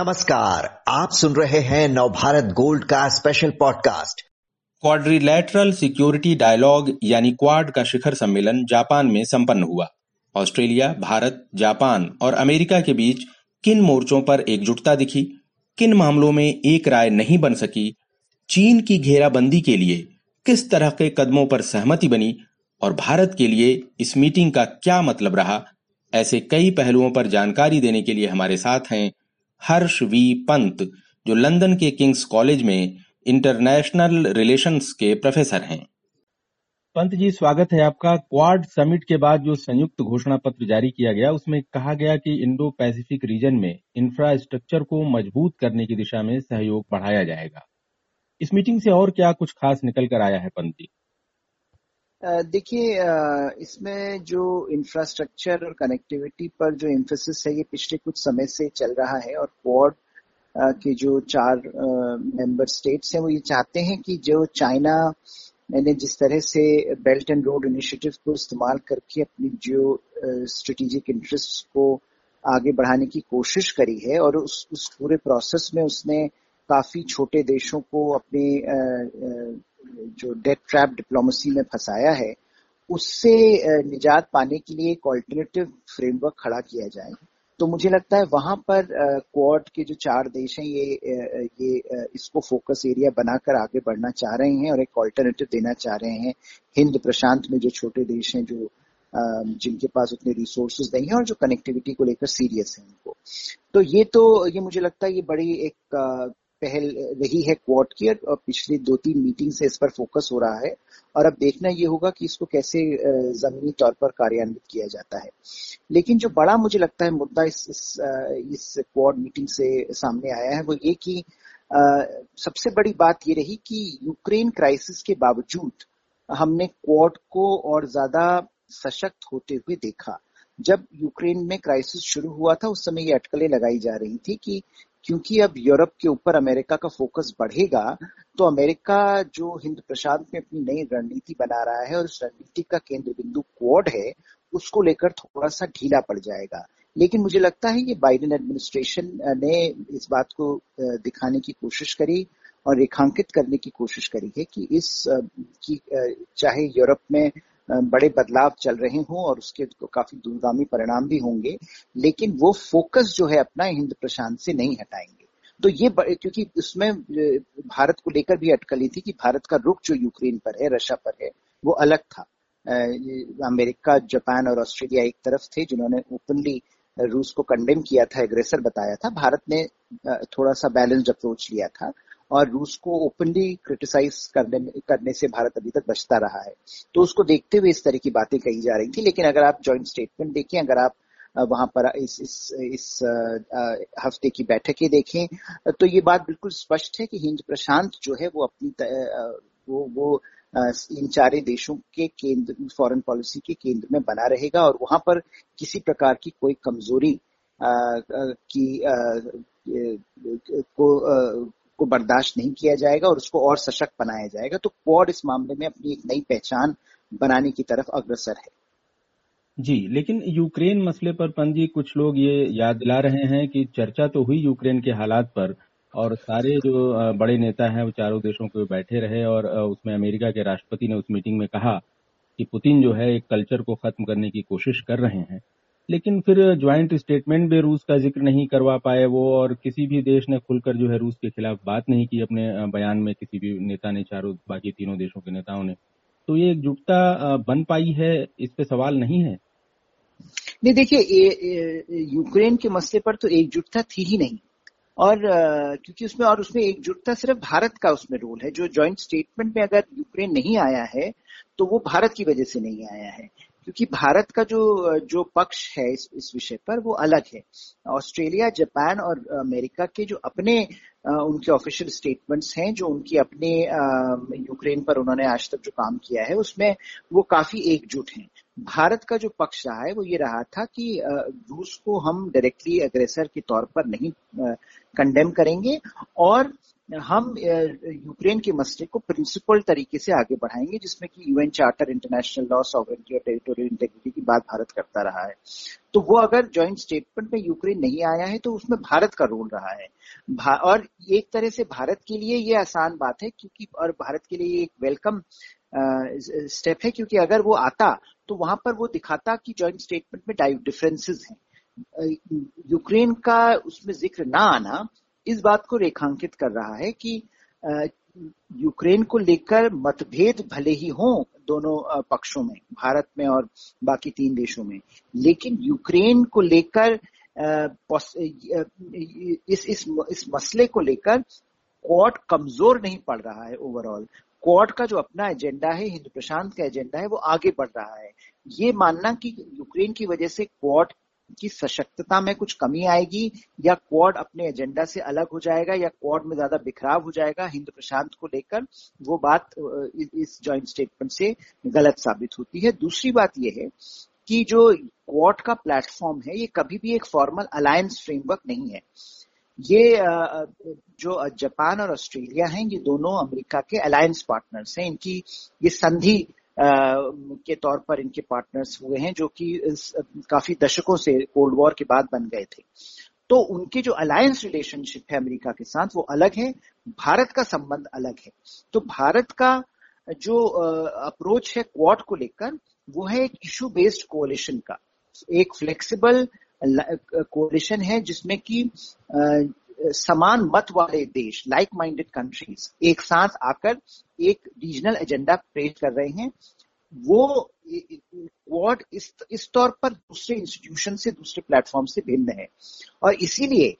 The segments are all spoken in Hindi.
नमस्कार, आप सुन रहे हैं नवभारत गोल्ड का special podcast Quadrilateral Security Dialogue यानी क्वाड का शिखर सम्मेलन जापान में संपन्न हुआ। ऑस्ट्रेलिया, भारत, जापान और अमेरिका के बीच किन मोर्चों पर एकजुटता दिखी, किन मामलों में एक राय नहीं बन सकी, चीन की घेराबंदी के लिए किस तरह के कदमों पर सहमति बनी और भारत के लिए इस मीटिंग का क्या मतलब रहा, ऐसे कई पहलुओं पर जानकारी देने के लिए हमारे साथ हैं हर्ष वी पंत जो लंदन के किंग्स कॉलेज में इंटरनेशनल रिलेशंस के प्रोफेसर हैं। पंत जी, स्वागत है आपका। क्वाड समिट के बाद जो संयुक्त घोषणा पत्र जारी किया गया, उसमें कहा गया कि इंडो पैसिफिक रीजन में इंफ्रास्ट्रक्चर को मज़बूत करने की दिशा में सहयोग बढ़ाया जाएगा। इस मीटिंग से और क्या कुछ खास निकल कर आया है, पंत जी? देखिए इसमें जो इंफ्रास्ट्रक्चर और कनेक्टिविटी पर जो एम्फोसिस है, ये पिछले कुछ समय से चल रहा है और क्वाड के जो चार मेंबर स्टेट्स हैं, वो ये चाहते हैं कि जो चाइना मैंने जिस तरह से बेल्ट एंड रोड इनिशिएटिव को इस्तेमाल करके अपनी जो स्ट्रेटेजिक इंटरेस्ट को आगे बढ़ाने की कोशिश करी है और उस उस पूरे प्रोसेस में उसने काफ़ी छोटे देशों को अपने जो डेट ट्रैप डिप्लोमेसी में फंसाया है, उससे निजात पाने के लिए एक ऑल्टरनेटिव फ्रेमवर्क खड़ा किया जाए। तो मुझे लगता है वहाँ पर क्वाड के जो चार देश हैं, ये ये इसको फोकस एरिया बनाकर आगे बढ़ना चाह रहे हैं और एक ऑल्टरनेटिव देना चाह रहे हैं। हिंद प्रशांत में जो छोटे देश हैं, जो जिनके पास उतने रिसोर्सेज नहीं है और जो कनेक्टिविटी को लेकर सीरियस है उनको। तो ये तो ये मुझे लगता है ये बड़ी एक पहल रही है क्वाड की और पिछली दो तीन मीटिंग से इस पर फोकस हो रहा है। और अब देखना ये होगा कि इसको कैसे जमीनी तौर पर कार्यान्वित किया जाता है। लेकिन जो बड़ा मुझे लगता है मुद्दा इस इस, इस क्वाड मीटिंग से सामने आया है वो ये कि सबसे बड़ी बात ये रही कि यूक्रेन क्राइसिस के बावजूद हमने क्वाड को और ज़्यादा सशक्त होते हुए देखा। जब यूक्रेन में क्राइसिस शुरू हुआ था उस समय ये अटकलें लगाई जा रही थी कि क्योंकि अब यूरोप के ऊपर अमेरिका का फोकस बढ़ेगा तो अमेरिका जो हिंद प्रशांत में अपनी नई रणनीति बना रहा है और उस रणनीति का केंद्र बिंदु क्वाड है, उसको लेकर थोड़ा सा ढीला पड़ जाएगा। लेकिन मुझे लगता है ये बाइडेन एडमिनिस्ट्रेशन ने इस बात को दिखाने की कोशिश करी और रेखांकित करने की कोशिश करी है कि इस की चाहे यूरोप में बड़े बदलाव चल रहे हों और उसके काफ़ी दूरगामी परिणाम भी होंगे, लेकिन वो फोकस जो है अपना हिंद प्रशांत से नहीं हटाएँगे। तो ये क्योंकि उसमें भारत को लेकर भी अटकली थी कि भारत का रुख जो यूक्रेन पर है, रशिया पर है, वो अलग था। अमेरिका, जापान और ऑस्ट्रेलिया एक तरफ़ थे, जिन्होंने ओपनली रूस को कंडेम किया था एग्रेसर बताया था। भारत ने थोड़ा सा बैलेंस्ड अप्रोच लिया था। और रूस को ओपनली क्रिटिसाइज करने करने से भारत अभी तक बचता रहा है। तो उसको देखते हुए इस तरह की बातें कही जा रही थी, लेकिन अगर आप ज्वाइंट स्टेटमेंट देखें, अगर आप वहाँ पर इस इस इस हफ़्ते की बैठकें देखें तो ये बात बिल्कुल स्पष्ट है कि हिंद प्रशांत जो है वो अपनी वो वो इन चारे देशों के केंद्र फॉरेन पॉलिसी के केंद्र में बना रहेगा और वहाँ पर किसी प्रकार की कोई कमज़ोरी की को को बर्दाश्त नहीं किया जाएगा और उसको और सशक्त बनाया जाएगा तो क्वाड इस मामले में अपनी एक नई पहचान बनाने की तरफ़ अग्रसर है। जी, लेकिन यूक्रेन मसले पर पंजी कुछ लोग ये याद दिला रहे हैं कि चर्चा तो हुई यूक्रेन के हालात पर और सारे जो बड़े नेता हैं वो चारों देशों के बैठे रहे और उसमें अमेरिका के राष्ट्रपति ने उस मीटिंग में कहा कि पुतिन जो है एक कल्चर को खत्म करने की कोशिश कर रहे हैं। लेकिन फिर ज्वाइंट स्टेटमेंट में रूस का ज़िक्र नहीं करवा पाए वो और किसी भी देश ने खुलकर जो है रूस के खिलाफ बात नहीं की अपने बयान में किसी भी नेता ने, चारों, बाकी तीनों देशों के नेताओं ने। तो ये एकजुटता बन पाई है, इस पे सवाल नहीं है? नहीं, देखिए यूक्रेन के मसले पर तो एकजुटता थी ही नहीं। और क्योंकि उसमें, और उसमें एकजुटता सिर्फ़ भारत का उसमें रोल है। जो ज्वाइंट स्टेटमेंट में अगर यूक्रेन नहीं आया है तो वो भारत की वजह से नहीं आया है। क्योंकि भारत का जो जो पक्ष है इस, इस विषय पर वो अलग है। ऑस्ट्रेलिया जापान और अमेरिका के जो अपने उनके ऑफिशियल स्टेटमेंट्स हैं जो उनकी अपने यूक्रेन पर उन्होंने आज तक जो काम किया है उसमें वो काफ़ी एकजुट हैं। भारत का जो पक्ष रहा है वो ये रहा था कि रूस को हम डायरेक्टली अग्रेसर के तौर पर नहीं कंडेम करेंगे और हम यूक्रेन के मसले को प्रिंसिपल तरीके से आगे बढ़ाएँगे, जिसमें कि UN charter international law sovereignty और टेरिटोरियल इंटेग्रिटी की बात भारत करता रहा है। तो वो अगर ज्वाइंट स्टेटमेंट में यूक्रेन नहीं आया है तो उसमें भारत का रोल रहा है। और एक तरह से भारत के लिए ये आसान बात है, क्योंकि, और भारत के लिए एक वेलकम स्टेप है, क्योंकि अगर वो आता तो वहाँ पर वो दिखाता कि ज्वाइंट स्टेटमेंट में डिफरेंसेस हैं। यूक्रेन का उसमें ज़िक्र ना आना इस बात को रेखांकित कर रहा है कि यूक्रेन को लेकर मतभेद भले ही हों दोनों पक्षों में, भारत में और बाकी तीन देशों में, लेकिन यूक्रेन को लेकर इस इस इस मसले को लेकर क्वाड कमज़ोर नहीं पड़ रहा है ओवरऑल। क्वाड का जो अपना एजेंडा है, हिंदू प्रशांत का एजेंडा है, वो आगे बढ़ रहा है। ये मानना कि यूक्रेन की वजह से क्वाड की सशक्तता में कुछ कमी आएगी, या क्वाड अपने एजेंडा से अलग हो जाएगा, या क्वाड में ज़्यादा बिखराव हो जाएगा, हिंद प्रशांत को लेकर, वो बात इस ज्वाइंट स्टेटमेंट से गलत साबित होती है। दूसरी बात यह है कि जो क्वाड का प्लेटफॉर्म है, ये कभी भी एक फॉर्मल अलायंस फ्रेमवर्क नहीं है। ये जो जापान और ऑस्ट्रेलिया हैं, ये दोनों अमेरिका के अलायंस पार्टनर्स हैं। इनकी ये संधि के तौर पर इनके पार्टनर्स हुए हैं, जो कि काफ़ी दशकों से कोल्ड वॉर के बाद बन गए थे। तो उनके जो अलायंस रिलेशनशिप है अमेरिका के साथ, वो अलग है, भारत का संबंध अलग है। तो भारत का जो अप्रोच है क्वाड को लेकर, वो है एक इशू बेस्ड कोलिशन का। एक फ्लेक्सिबल कोलिशन है जिसमें कि समान मत वाले देश लाइक माइंडेड कंट्रीज़ एक साथ आकर एक रीजनल एजेंडा पेश कर रहे हैं। वो क्वाड इस तौर पर दूसरे इंस्टीट्यूशन से, दूसरे प्लेटफॉर्म से भिन्न है। और इसीलिए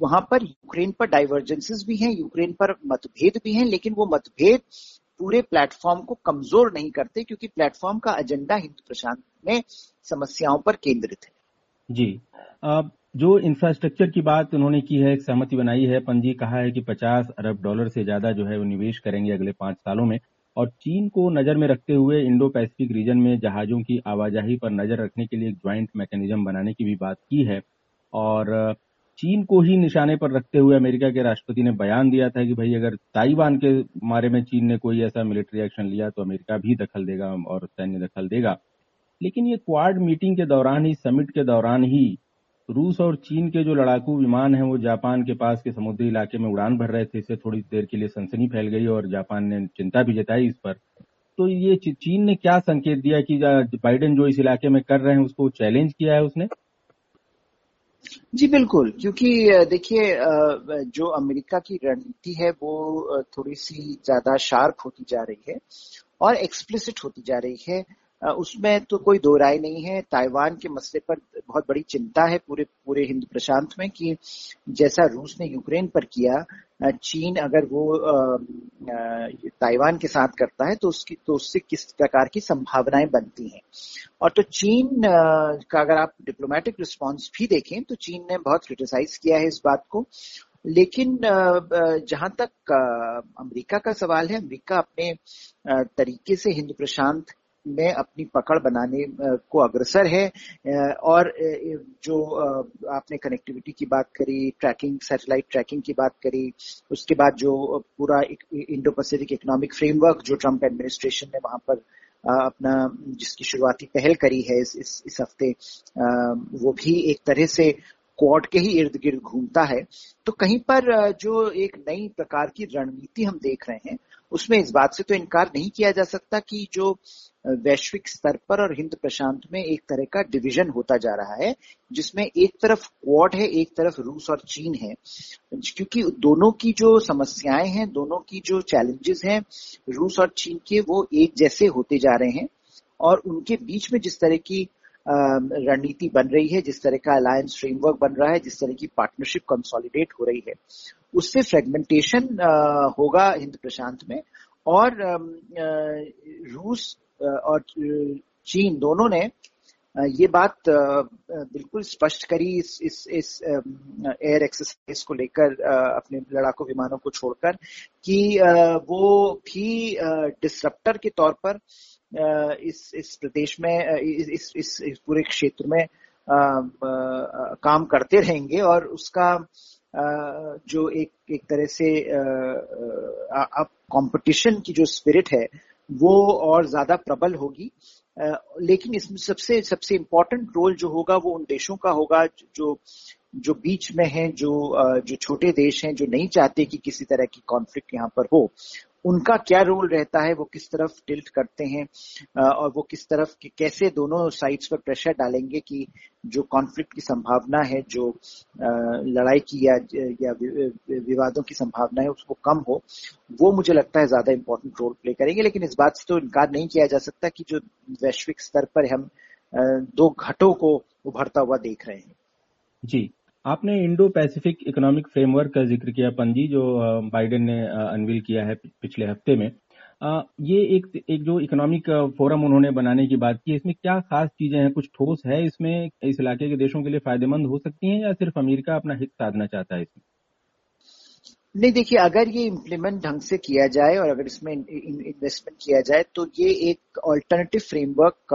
वहाँ पर यूक्रेन पर डाइवर्जेंसेस भी हैं यूक्रेन पर मतभेद भी हैं, लेकिन वो मतभेद पूरे प्लेटफॉर्म को कमज़ोर नहीं करते, क्योंकि प्लेटफॉर्म का एजेंडा हिंद प्रशांत में समस्याओं पर केंद्रित है। जी। जो इंफ्रास्ट्रक्चर की बात उन्होंने की है, एक सहमति बनाई है। पंजी कहा है कि 50 अरब डॉलर से ज़्यादा जो है वो निवेश करेंगे अगले पाँच सालों में। और चीन को नज़र में रखते हुए इंडो पैसिफिक रीजन में जहाजों की आवाजाही पर नज़र रखने के लिए एक ज्वाइंट मैकेनिज्म बनाने की भी बात की है। और चीन को ही निशाने पर रखते हुए अमेरिका के राष्ट्रपति ने बयान दिया था कि भाई अगर ताइवान के बारे में चीन ने कोई ऐसा मिलिट्री एक्शन लिया तो अमेरिका भी दखल देगा और सैन्य दखल देगा। लेकिन ये क्वाड मीटिंग के दौरान ही समिट के दौरान ही रूस और चीन के जो लड़ाकू विमान हैं, वो जापान के पास के समुद्री इलाके में उड़ान भर रहे थे। इससे थोड़ी देर के लिए सनसनी फैल गई और जापान ने चिंता भी जताई इस पर। तो ये चीन ने क्या संकेत दिया कि बाइडेन जो इस इलाके में कर रहे हैं, उसको चैलेंज किया है उसने? जी, बिल्कुल। क्योंकि देखिए जो अमेरिका की रणनीति है, वो थोड़ी सी ज़्यादा शार्प होती जा रही है और एक्सप्लिसिट होती जा रही है। उसमें तो कोई दो राय नहीं है। ताइवान के मसले पर बहुत बड़ी चिंता है पूरे पूरे हिंद प्रशांत में कि जैसा रूस ने यूक्रेन पर किया चीन अगर वो ताइवान के साथ करता है तो उसकी तो उससे किस प्रकार की संभावनाएँ बनती हैं? और तो चीन का अगर आप डिप्लोमेटिक रिस्पांस भी देखें तो चीन ने बहुत क्रिटिसाइज किया है इस बात को। लेकिन जहाँ तक अमेरिका का सवाल है, अमेरिका अपने तरीके से हिंद प्रशांत में अपनी पकड़ बनाने को अग्रसर है। और जो आपने कनेक्टिविटी की बात करी ट्रैकिंग सैटेलाइट ट्रैकिंग की बात करी उसके बाद जो पूरा इंडो पैसिफिक इकोनॉमिक फ्रेमवर्क जो ट्रंप एडमिनिस्ट्रेशन ने वहाँ पर अपना जिसकी शुरुआती पहल करी है इस इस, हफ़्ते वो भी एक तरह से क्वाड के ही इर्द गिर्द घूमता है। तो कहीं पर जो एक नई प्रकार की रणनीति हम देख रहे हैं उसमें इस बात से तो इनकार नहीं किया जा सकता कि जो वैश्विक स्तर पर और हिंद प्रशांत में एक तरह का डिवीज़न होता जा रहा है, जिसमें एक तरफ़ क्वाड है, एक तरफ़ रूस और चीन है। क्योंकि दोनों की जो समस्याएँ हैं, दोनों की जो चैलेंजेस हैं, रूस और चीन के, वो एक जैसे होते जा रहे हैं। और उनके बीच में जिस तरह की रणनीति बन रही है, जिस तरह का अलायंस फ्रेमवर्क बन रहा है, जिस तरह की पार्टनरशिप कंसोलिडेट हो रही है, उससे फ्रेगमेंटेशन होगा हिंद प्रशांत में। और रूस और चीन दोनों ने ये बात बिल्कुल स्पष्ट करी इस इस इस एयर एक्सरसाइज को लेकर अपने लड़ाकू विमानों को छोड़कर कि वो भी डिसरप्टर के तौर पर इस इस प्रदेश में इस इस, इस पूरे क्षेत्र में काम करते रहेंगे और उसका जो एक एक तरह से अब कंपटीशन की जो स्पिरिट है, वो और ज़्यादा प्रबल होगी। लेकिन इसमें सबसे सबसे इम्पोर्टेंट रोल जो होगा, वो उन देशों का होगा, जो जो बीच में हैं, जो जो छोटे देश हैं, जो नहीं चाहते कि किसी तरह की कॉन्फ्लिक्ट यहाँ पर हो। उनका क्या रोल रहता है, वो किस तरफ़ टिल्ट करते हैं और वो किस तरफ़ कैसे दोनों साइड्स पर प्रेशर डालेंगे कि जो कॉन्फ्लिक्ट की संभावना है, जो लड़ाई की या या विवादों की संभावना है, उसको कम हो, वो मुझे लगता है ज़्यादा इंपॉर्टेंट रोल प्ले करेंगे। लेकिन इस बात से तो इनकार नहीं किया जा सकता कि जो वैश्विक स्तर पर हम दो घटों को उभरता हुआ देख रहे हैं। जी। आपने इंडो पैसिफिक इकोनॉमिक फ्रेमवर्क का ज़िक्र किया पंजी जो बाइडेन ने अनवील किया है पिछले हफ़्ते में। ये एक एक जो इकोनॉमिक फोरम उन्होंने बनाने की बात की, इसमें क्या खास चीज़ें हैं, कुछ ठोस है इसमें, इस इलाके के देशों के लिए फ़ायदेमंद हो सकती हैं या सिर्फ़ अमेरिका अपना हित साधना चाहता है इसमें? नहीं, देखिए, अगर ये इम्प्लीमेंट ढंग से किया जाए और अगर इसमें इन्वेस्टमेंट किया जाए तो ये एक ऑल्टरनेटिव फ्रेमवर्क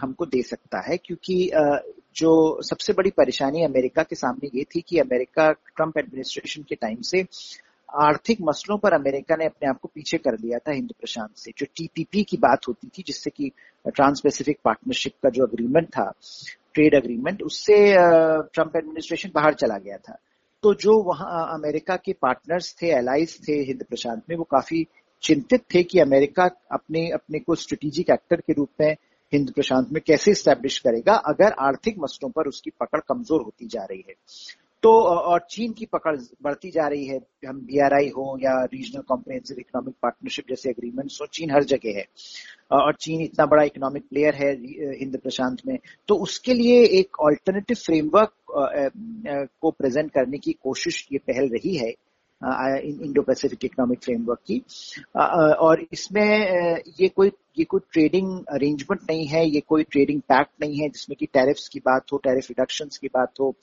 हमको दे सकता है, क्योंकि जो सबसे बड़ी परेशानी अमेरिका के सामने ये थी कि अमेरिका ट्रंप एडमिनिस्ट्रेशन के टाइम से आर्थिक मसलों पर अमेरिका ने अपने आप को पीछे कर लिया था हिंद प्रशांत से, जो टीपीपी की बात होती थी, जिससे कि ट्रांस पैसिफिक पार्टनरशिप का जो अग्रीमेंट था ट्रेड अग्रीमेंट उससे ट्रंप एडमिनिस्ट्रेशन बाहर चला गया था। तो जो वहाँ अमेरिका के पार्टनर्स थे एलाइज थे हिंद प्रशांत में, वो काफ़ी चिंतित थे कि अमेरिका अपने अपने को स्ट्रेटेजिक एक्टर के रूप में हिंद प्रशांत में कैसे स्टैब्लिश करेगा अगर आर्थिक मसलों पर उसकी पकड़ कमज़ोर होती जा रही है? तो और चीन की पकड़ बढ़ती जा रही है। हम बीआरआई हो या रीजनल कॉम्प्रिहेंसिव इकोनॉमिक पार्टनरशिप जैसे एग्रीमेंट्स हो, चीन हर जगह है। और चीन इतना बड़ा इकोनॉमिक प्लेयर है हिंद प्रशांत में। तो उसके लिए एक ऑल्टरनेटिव फ्रेमवर्क को प्रेजेंट करने की कोशिश ये पहल रही है। इंडो पैसिफिक इकोनॉमिक फ्रेमवर्क की। और इसमें ये कोई ये कोई ट्रेडिंग अरेंजमेंट नहीं है, ये कोई ट्रेडिंग पैक्ट नहीं है जिसमें कि टैरिफ्स की बात हो टैरिफ रिडक्शन की बात हो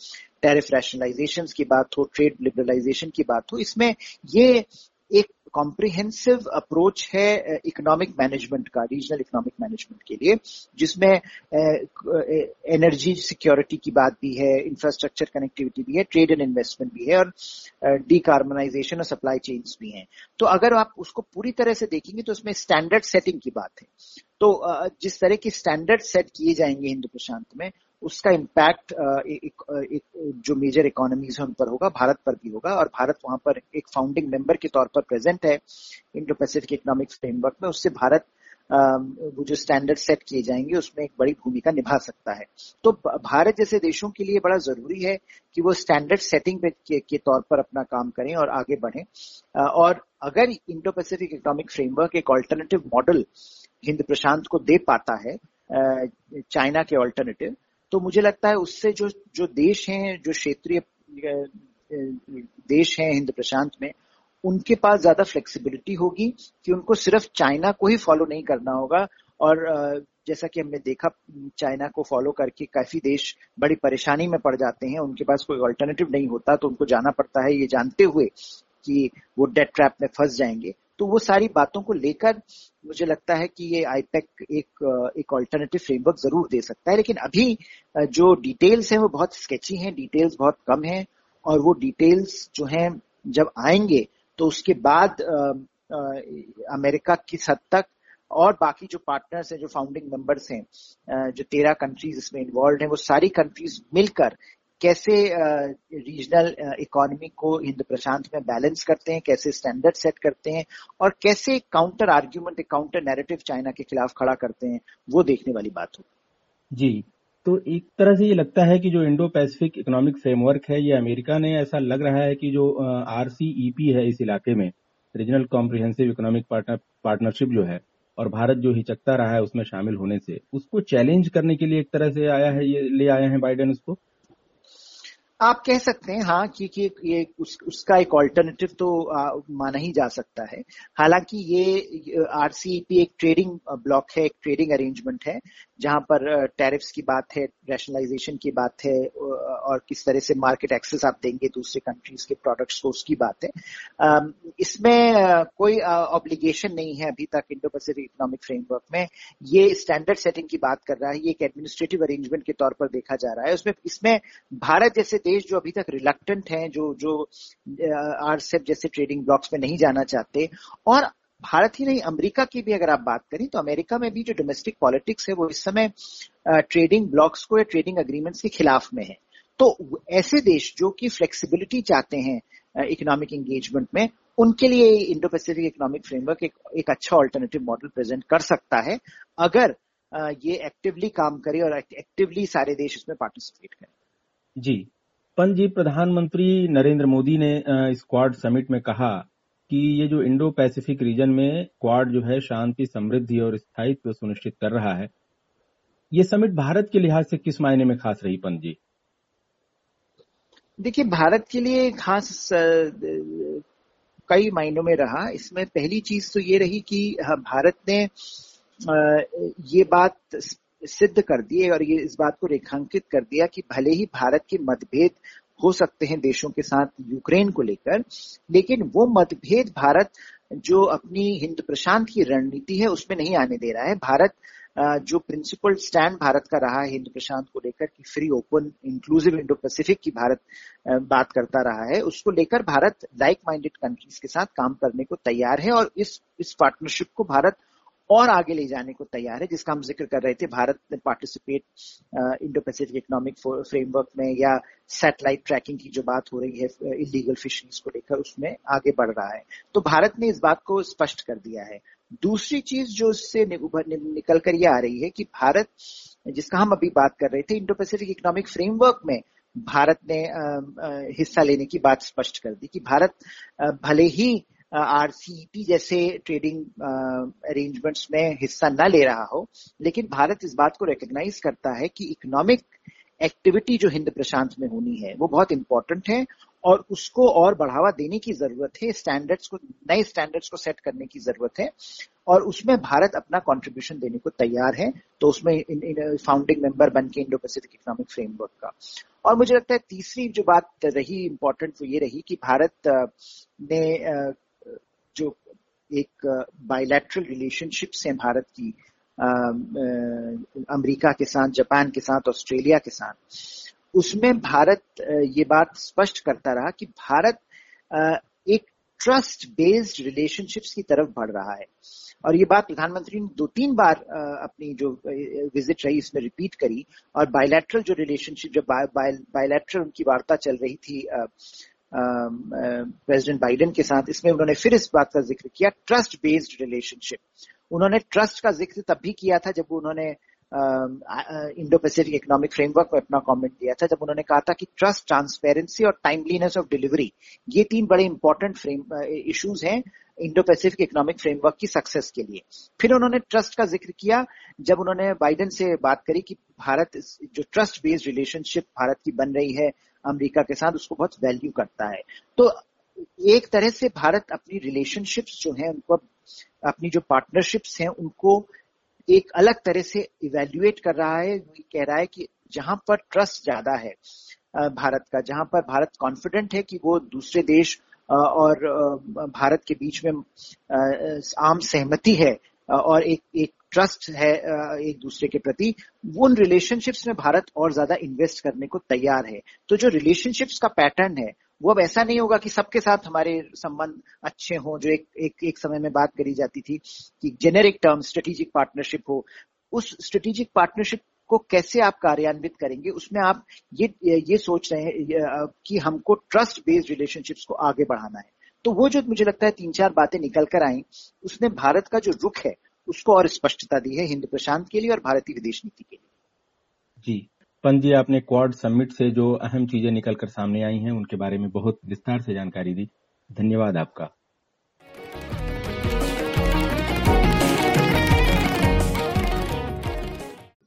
टैरिफ रैशनलाइजेशन की बात हो ट्रेड लिबरलाइजेशन की बात हो। इसमें ये एक कॉम्प्रिहेंसिव अप्रोच है इकोनॉमिक मैनेजमेंट का रीजनल इकोनॉमिक मैनेजमेंट के लिए, जिसमें एनर्जी सिक्योरिटी की बात भी है इंफ्रास्ट्रक्चर कनेक्टिविटी भी है ट्रेड एंड इन्वेस्टमेंट भी है, और डीकार्बनाइजेशन और सप्लाई चेन्स भी हैं। तो अगर आप उसको पूरी तरह से देखेंगे तो उसमें स्टैंडर्ड सेटिंग की बात है। तो जिस तरह की स्टैंडर्ड सेट किए जाएँगे हिंदू प्रशांत में उसका इम्पैक्ट एक, एक जो मेजर इकोनॉमीज है उन पर होगा भारत पर भी होगा और भारत वहाँ पर एक फाउंडिंग मेंबर के तौर पर प्रेजेंट है इंडो पैसिफिक इकोनॉमिक फ्रेमवर्क में उससे भारत वो जो स्टैंडर्ड सेट किए जाएँगे उसमें एक बड़ी भूमिका निभा सकता है। तो भारत जैसे देशों के लिए बड़ा ज़रूरी है कि वो स्टैंडर्ड सेटिंग के, के तौर पर अपना काम करें और आगे बढ़ें। और अगर इंडो पैसिफिक इकोनॉमिक फ्रेमवर्क एक ऑल्टरनेटिव मॉडल हिंद प्रशांत को दे पाता है चाइना के ऑल्टरनेटिव तो मुझे लगता है उससे जो जो देश हैं, जो क्षेत्रीय देश हैं हिंद प्रशांत में, उनके पास ज़्यादा फ्लेक्सिबिलिटी होगी कि उनको सिर्फ़ चाइना को ही फॉलो नहीं करना होगा। और जैसा कि हमने देखा, चाइना को फॉलो करके काफ़ी देश बड़ी परेशानी में पड़ जाते हैं, उनके पास कोई ऑल्टरनेटिव नहीं होता तो उनको जाना पड़ता है। ये जानते हुए कि वो डेट ट्रैप में फंस जाएँगे। तो वो सारी बातों को लेकर मुझे लगता है कि ये आईपैक एक एक ऑल्टरनेटिव फ्रेमवर्क ज़रूर दे सकता है। लेकिन अभी जो डिटेल्स हैं वो बहुत स्केची हैं डिटेल्स बहुत कम हैं और वो डिटेल्स जो हैं, जब आएँगे तो उसके बाद अमेरिका किस हद तक और बाकी जो पार्टनर्स हैं, जो फाउंडिंग मेंबर्स हैं जो तेरह कंट्रीज़ इसमें इन्वॉल्व हैं, वो सारी कंट्रीज़ मिलकर कैसे रीजनल इकोनॉमी को हिंद प्रशांत में बैलेंस करते हैं, कैसे स्टैंडर्ड सेट करते हैं और कैसे counter argument counter narrative China के खिलाफ खड़ा करते हैं, वो देखने वाली बात हो जी तो एक तरह से ये लगता है कि जो इंडो पैसिफिक इकोनॉमिक फ्रेमवर्क है, ये अमेरिका ने ऐसा लग रहा है कि जो आरसीईपी है इस इलाके में रीजनल कॉम्प्रिहेंसिव इकोनॉमिक पार्टनरशिप जो है, और भारत जो हिचकता रहा है उसमें शामिल होने से, उसको चैलेंज करने के लिए एक तरह से आया है, ये ले आए हैं बाइडेन उसको। आप कह सकते हैं हाँ क्योंकि ये उस, उसका एक ऑल्टरनेटिव तो आ, माना ही जा सकता है। हालाँकि ये आरसीईपी एक ट्रेडिंग ब्लॉक है एक ट्रेडिंग अरेंजमेंट है जहाँ पर टैरिफ्स की बात है रैशनलाइजेशन की बात है और किस तरह से मार्केट एक्सेस आप देंगे दूसरे कंट्रीज़ के प्रोडक्ट्स को उसकी बात है। इसमें कोई ऑब्लिगेशन नहीं है अभी तक इंडो पैसिफिक इकोनॉमिक फ्रेमवर्क में। ये स्टैंडर्ड सेटिंग की बात कर रहा है ये एक एडमिनिस्ट्रेटिव अरेंजमेंट के तौर पर देखा जा रहा है। उसमें इसमें भारत जैसे देश जो अभी तक रिलक्टेंट हैं जो जो आरसेप जैसे ट्रेडिंग ब्लॉक्स में नहीं जाना चाहते और भारत ही नहीं अमेरिका की भी अगर आप बात करें तो अमेरिका में भी जो डोमेस्टिक पॉलिटिक्स है वो इस समय ट्रेडिंग ब्लॉक्स को या ट्रेडिंग अग्रीमेंट्स के खिलाफ में है। तो ऐसे देश जो कि फ्लेक्सिबिलिटी चाहते हैं इकोनॉमिक एंगेजमेंट में उनके लिए इंडो पैसिफिक इकोनॉमिक फ्रेमवर्क एक, एक अच्छा ऑल्टरनेटिव मॉडल प्रेजेंट कर सकता है अगर ये एक्टिवली काम करे और एक्टिवली सारे देश इसमें पार्टिसिपेट करें। जी। पंत जी प्रधानमंत्री नरेंद्र मोदी ने इस क्वाड समिट में कहा कि ये जो इंडो पैसिफिक रीजन में क्वाड जो है शांति, समृद्धि और स्थायित्व सुनिश्चित कर रहा है, ये समिट भारत के लिहाज से किस मायने में खास रही पंत जी देखिए, भारत के लिए खास कई मायनों में रहा। इसमें पहली चीज़ तो ये रही कि भारत ने ये बात सिद्ध कर दिए और ये इस बात को रेखांकित कर दिया कि भले ही भारत के मतभेद हो सकते हैं देशों के साथ यूक्रेन को लेकर, लेकिन वो मतभेद भारत जो अपनी हिंद प्रशांत की रणनीति है उसमें नहीं आने दे रहा है। भारत जो प्रिंसिपल स्टैंड भारत का रहा है हिंद प्रशांत को लेकर कि free open inclusive Indo Pacific की भारत बात करता रहा है, उसको लेकर भारत लाइक माइंडेड कंट्रीज़ के साथ काम करने को तैयार है और इस इस पार्टनरशिप को भारत और आगे ले जाने को तैयार है, जिसका हम ज़िक्र कर रहे थे, भारत ने participate Indo Pacific economic framework में, या सैटेलाइट ट्रैकिंग की जो बात हो रही है इलीगल फिशरीज को लेकर, उसमें आगे बढ़ रहा है। तो भारत ने इस बात को स्पष्ट कर दिया है। दूसरी चीज़ जो इससे निकल कर ये आ रही है कि भारत, जिसका हम अभी बात कर रहे थे इंडो पैसिफिक इकोनॉमिक फ्रेमवर्क में, भारत ने हिस्सा लेने की बात स्पष्ट कर दी कि भारत भले ही आरसीईपी जैसे ट्रेडिंग अरेंजमेंट्स में हिस्सा न ले रहा हो लेकिन भारत इस बात को रिकग्नाइज करता है कि इकोनॉमिक एक्टिविटी जो हिंद प्रशांत में होनी है वो बहुत इंपॉर्टेंट है और उसको और बढ़ावा देने की ज़रूरत है स्टैंडर्ड्स को नए स्टैंडर्ड्स को सेट करने की ज़रूरत है और उसमें भारत अपना कंट्रीब्यूशन देने को तैयार है तो उसमें इन, इन फाउंडिंग मेंबर बन के इंडो पैसिफिक इकोनॉमिक फ्रेमवर्क का। और मुझे लगता है तीसरी जो बात रही इंपॉर्टेंट वो ये रही कि भारत ने जो एक बायलैटरल रिलेशनशिप्स हैं भारत की अमेरिका के साथ, जापान के साथ, ऑस्ट्रेलिया के साथ, उसमें भारत ये बात स्पष्ट करता रहा कि भारत एक ट्रस्ट बेस्ड रिलेशनशिप्स की तरफ़ बढ़ रहा है। और ये बात प्रधानमंत्री ने दो तीन बार अपनी जो विज़िट रही इसमें रिपीट करी। और बायलैटरल जो रिलेशनशिप जो बायलैटरल उनकी वार्ता चल रही थी प्रेसिडेंट बाइडेन के साथ। इसमें उन्होंने फिर इस बात का ज़िक्र किया ट्रस्ट बेस्ड रिलेशनशिप उन्होंने ट्रस्ट का ज़िक्र तब भी किया था जब उन्होंने इंडो पैसिफिक इकोनॉमिक फ्रेमवर्क में अपना कमेंट दिया था, जब उन्होंने कहा था कि ट्रस्ट ट्रांसपेरेंसी और टाइमलीनेस ऑफ़ डिलीवरी ये तीन बड़े इंपॉर्टेंट फ्रेम इश्यूज़ हैं। इंडो पैसिफिक इकोनॉमिक फ्रेमवर्क की सक्सेस के लिए। फिर उन्होंने ट्रस्ट का ज़िक्र किया, जब उन्होंने बाइडेन से बात करी कि भारत जो ट्रस्ट बेस्ड रिलेशनशिप भारत की बन रही है, अमेरिका के साथ, उसको बहुत वैल्यू करता है। तो एक तरह से भारत अपनी रिलेशनशिप्स जो है, उनको अपनी जो पार्टनरशिप्स हैं, उनको एक अलग तरह से इवेल्युएट कर रहा है। कह रहा है कि जहाँ पर ट्रस्ट ज़्यादा है भारत का, जहाँ पर भारत कॉन्फिडेंट है कि वो दूसरे देश और भारत के बीच में आम सहमति है और एक एक ट्रस्ट है एक दूसरे के प्रति, उन रिलेशनशिप्स में भारत और ज़्यादा इन्वेस्ट करने को तैयार है। तो जो रिलेशनशिप्स का पैटर्न है, वो अब ऐसा नहीं होगा कि सबके साथ हमारे संबंध अच्छे हों, जो एक एक एक समय में बात करी जाती थी कि जेनेरिक टर्म स्ट्रेटेजिक पार्टनरशिप हो। उस स्ट्रेटेजिक पार्टनरशिप को कैसे आप कार्यान्वित करेंगे, उसमें आप ये ये सोच रहे हैं कि हमको ट्रस्ट बेस्ड रिलेशनशिप्स को आगे बढ़ाना है। तो वो जो मुझे लगता है तीन चार बातें निकल कर आई, उसने भारत का जो रुख है, उसको और स्पष्टता दी है हिंद प्रशांत के लिए और भारतीय विदेश नीति के लिए। जी, पंत जी, आपने क्वाड समिट से जो अहम चीज़ें निकल कर सामने आई हैं, उनके बारे में बहुत विस्तार से जानकारी दी। धन्यवाद आपका।